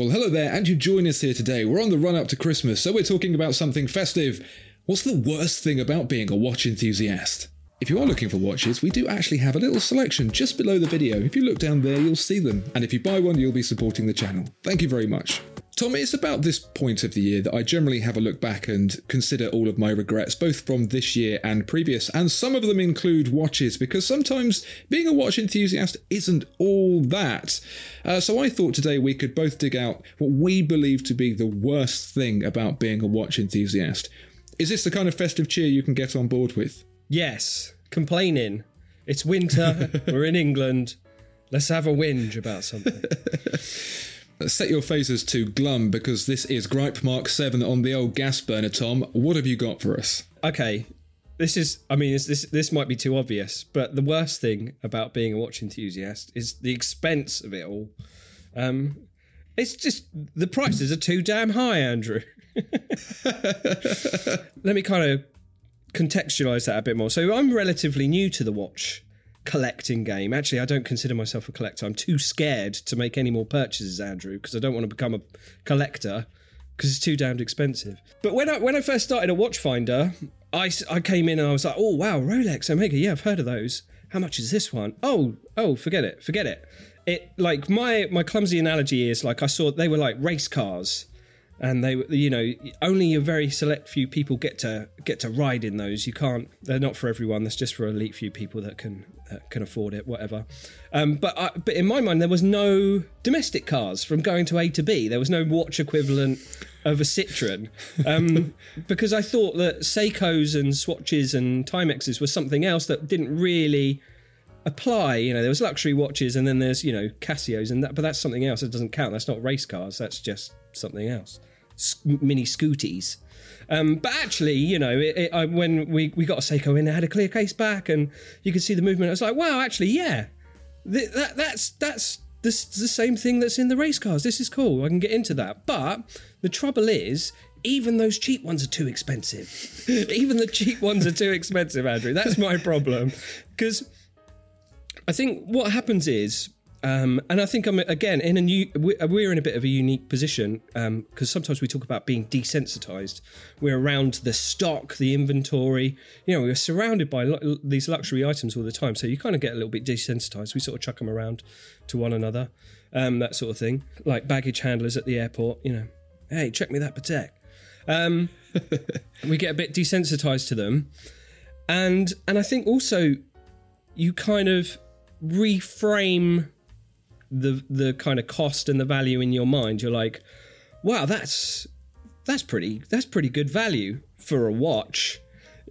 Well, hello there, and you join us here today. We're on the run up to Christmas, so we're talking about something festive. What's the worst thing about being a watch enthusiast? If you are looking for watches, we do actually have a little selection just below the video. If you look down there, you'll see them. And if you buy one, you'll be supporting the channel. Thank you very much. Tom, it's about this point of the year that I generally have a look back and consider all of my regrets, both from this year and previous. And some of them include watches, because sometimes being a watch enthusiast isn't all that. Uh, so I thought today we could both dig out what we believe to be the worst thing about being a watch enthusiast. Is this the kind of festive cheer you can get on board with? Yes, complaining. It's winter. we're in England. Let's have a whinge about something. Set your faces to glum because this is Gripe Mark 7 on the old gas burner, Tom. What have you got for us? Okay, this is. I mean, this this might be too obvious, but the worst thing about being a watch enthusiast is the expense of it all. Um, it's just the prices are too damn high, Andrew. Let me kind of contextualize that a bit more. So I'm relatively new to the watch collecting game. Actually, I don't consider myself a collector. I'm too scared to make any more purchases, Andrew, because I don't want to become a collector because it's too damned expensive. But when I when I first started a at Watchfinder, I came in and I was like, oh wow, Rolex, Omega, yeah, I've heard of those. How much is this one? Oh, oh, forget it, forget it. It like my my clumsy analogy is like I saw they were like race cars and they you know only a very select few people get to get to ride in those you can't they're not for everyone that's just for elite few people that can that can afford it whatever um, but I, but in my mind there was no domestic cars from going to A to B there was no watch equivalent of a Citroen um, because I thought that Seikos and Swatches and Timexes was something else that didn't really apply. You know, there was luxury watches, and then there's you know Casios, and that, but that's something else. It doesn't count. That's not race cars. That's just something else. Mini scooties. Um, but actually, you know, it, it, I, when we, we got a Seiko in, it had a clear case back, and you could see the movement. I was like, wow, actually, yeah, Th- that, that's that's the same thing that's in the race cars. This is cool. I can get into that. But the trouble is, even those cheap ones are too expensive. even the cheap ones are too expensive, Andrew. That's my problem. Because I think what happens is, um, and I think I'm again in a new. we- We're in a bit of a unique position because sometimes we talk about being desensitized. We're around the stock, the inventory. You know, we're surrounded by these luxury items all the time, so you kind of get a little bit desensitized. We sort of chuck them around to one another, um, that sort of thing. Like baggage handlers at the airport. You know, hey, check me that Patek. Um, we get a bit desensitized to them, and and I think also you kind of reframe the the kind of cost and the value in your mind. You're like, wow, that's that's pretty that's pretty good value for a watch.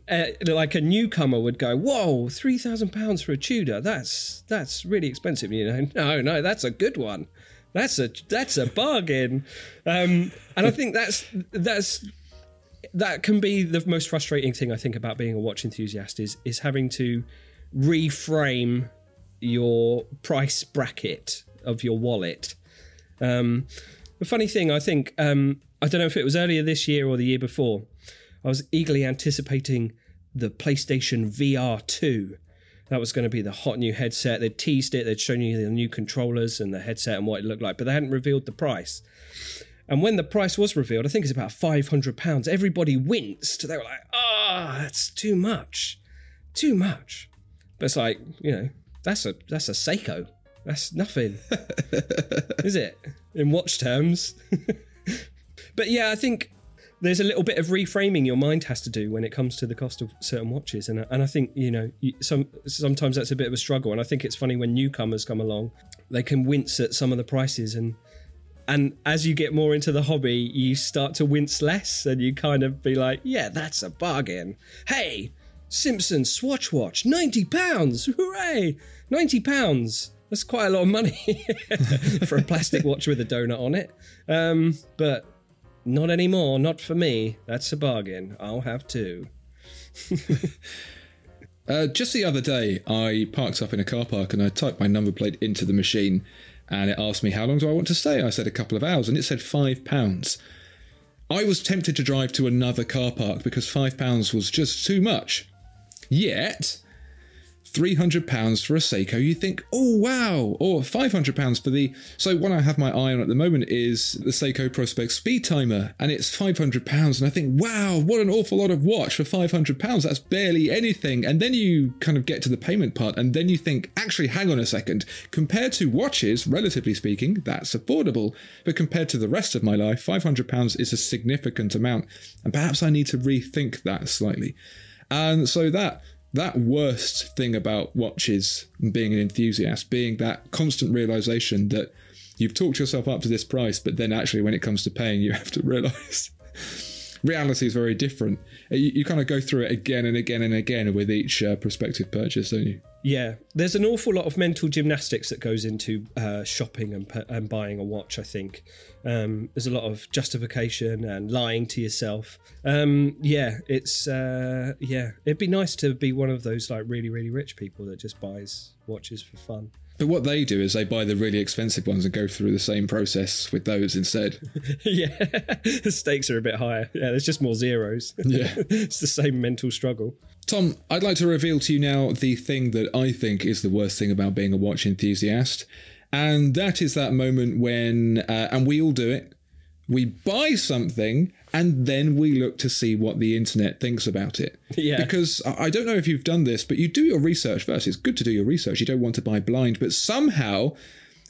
Uh, like a newcomer would go, whoa, three thousand pounds for a Tudor. That's that's really expensive. You know, no, no, that's a good one. That's a that's a bargain. Um, and I think that's that's that can be the most frustrating thing I think about being a watch enthusiast is is having to reframe your price bracket of your wallet. Um, the funny thing, I think, um, I don't know if it was earlier this year or the year before, I was eagerly anticipating the PlayStation VR 2. That was going to be the hot new headset. They'd teased it, they'd shown you the new controllers and the headset and what it looked like, but they hadn't revealed the price. And when the price was revealed, I think it's about £500, everybody winced. They were like, ah, that's too much. Too much. But it's like, you know, that's a that's a Seiko. That's nothing, is it? In watch terms. but yeah, I think there's a little bit of reframing your mind has to do when it comes to the cost of certain watches, and and I think you know some sometimes that's a bit of a struggle, and I think it's funny when newcomers come along, they can wince at some of the prices, and and as you get more into the hobby, you start to wince less, and you kind of be like, yeah, that's a bargain. Hey, Simpson Swatch Watch, ninety pounds, hooray, ninety pounds. That's quite a lot of money for a plastic watch with a donut on it. Um, but not anymore, not for me. That's a bargain. I'll have two. uh, just the other day, I parked up in a car park and I typed my number plate into the machine and it asked me, How long do I want to stay? I said, A couple of hours, and it said £5. I was tempted to drive to another car park because £5 was just too much. Yet, £300 for a Seiko, you think, oh wow, or £500 for the. So, what I have my eye on at the moment is the Seiko Prospex Speed Timer, and it's £500. And I think, wow, what an awful lot of watch for £500. That's barely anything. And then you kind of get to the payment part, and then you think, actually, hang on a second. Compared to watches, relatively speaking, that's affordable. But compared to the rest of my life, £500 is a significant amount. And perhaps I need to rethink that slightly. And so that that worst thing about watches and being an enthusiast, being that constant realization that you've talked yourself up to this price, but then actually when it comes to paying, you have to realize reality is very different. You, you, kind of go through it again and again and again with each uh, prospective purchase, don't you? Yeah, there's an awful lot of mental gymnastics that goes into uh, shopping and, and buying a watch. I think um, there's a lot of justification and lying to yourself. Um, yeah, it's uh, yeah, it'd be nice to be one of those like really really rich people that just buys watches for fun. But what they do is they buy the really expensive ones and go through the same process with those instead. yeah, the stakes are a bit higher. Yeah, there's just more zeros. Yeah, it's the same mental struggle. Tom, I'd like to reveal to you now the thing that I think is the worst thing about being a watch enthusiast. And that is that moment when, uh, and we all do it, we buy something and then we look to see what the internet thinks about it. Yeah. Because I don't know if you've done this, but you do your research first. It's good to do your research. You don't want to buy blind, but somehow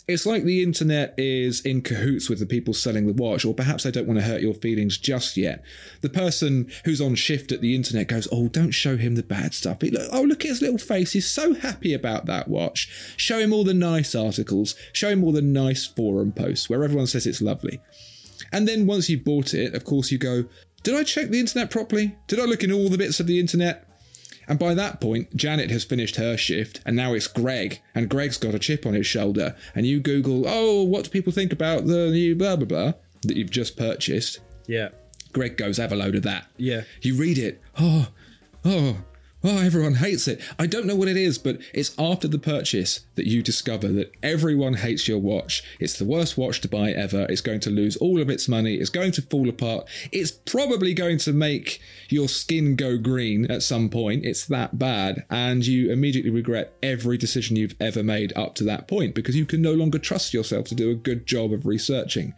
it's like the internet is in cahoots with the people selling the watch, or perhaps they don't want to hurt your feelings just yet. The person who's on shift at the internet goes, Oh, don't show him the bad stuff. Look, oh, look at his little face. He's so happy about that watch. Show him all the nice articles. Show him all the nice forum posts where everyone says it's lovely. And then once you've bought it, of course, you go, Did I check the internet properly? Did I look in all the bits of the internet? And by that point, Janet has finished her shift, and now it's Greg, and Greg's got a chip on his shoulder. And you Google, oh, what do people think about the new blah blah blah that you've just purchased? Yeah. Greg goes, have a load of that. Yeah. You read it. Oh, oh, oh, everyone hates it. I don't know what it is, but it's after the purchase that you discover that everyone hates your watch. It's the worst watch to buy ever. It's going to lose all of its money. It's going to fall apart. It's probably going to make your skin go green at some point. It's that bad. And you immediately regret every decision you've ever made up to that point because you can no longer trust yourself to do a good job of researching.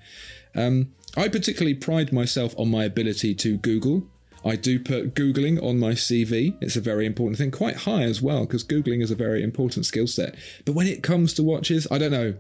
Um, I particularly pride myself on my ability to Google I do put Googling on my CV. It's a very important thing, quite high as well, because Googling is a very important skill set. But when it comes to watches, I don't know.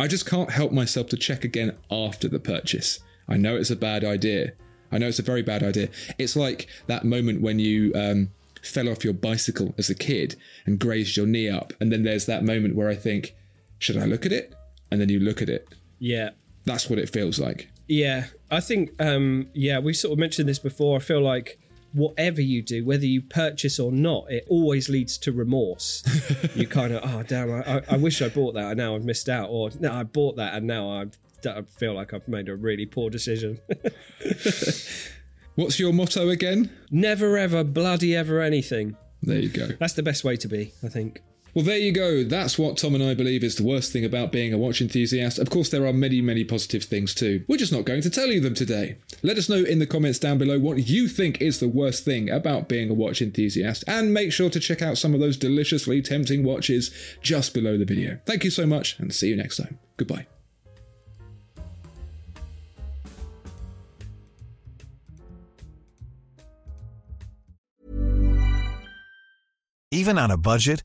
I just can't help myself to check again after the purchase. I know it's a bad idea. I know it's a very bad idea. It's like that moment when you um, fell off your bicycle as a kid and grazed your knee up. And then there's that moment where I think, should I look at it? And then you look at it. Yeah. That's what it feels like. Yeah, I think um, yeah, we sort of mentioned this before. I feel like whatever you do, whether you purchase or not, it always leads to remorse. you kind of, oh damn, I, I, wish I bought that, and now I've missed out, or no, I bought that, and now i I feel like I've made a really poor decision. What's your motto again? Never ever bloody ever anything. There you go. That's the best way to be, I think. Well, there you go. That's what Tom and I believe is the worst thing about being a watch enthusiast. Of course, there are many, many positive things too. We're just not going to tell you them today. Let us know in the comments down below what you think is the worst thing about being a watch enthusiast, and make sure to check out some of those deliciously tempting watches just below the video. Thank you so much, and see you next time. Goodbye. Even on a budget,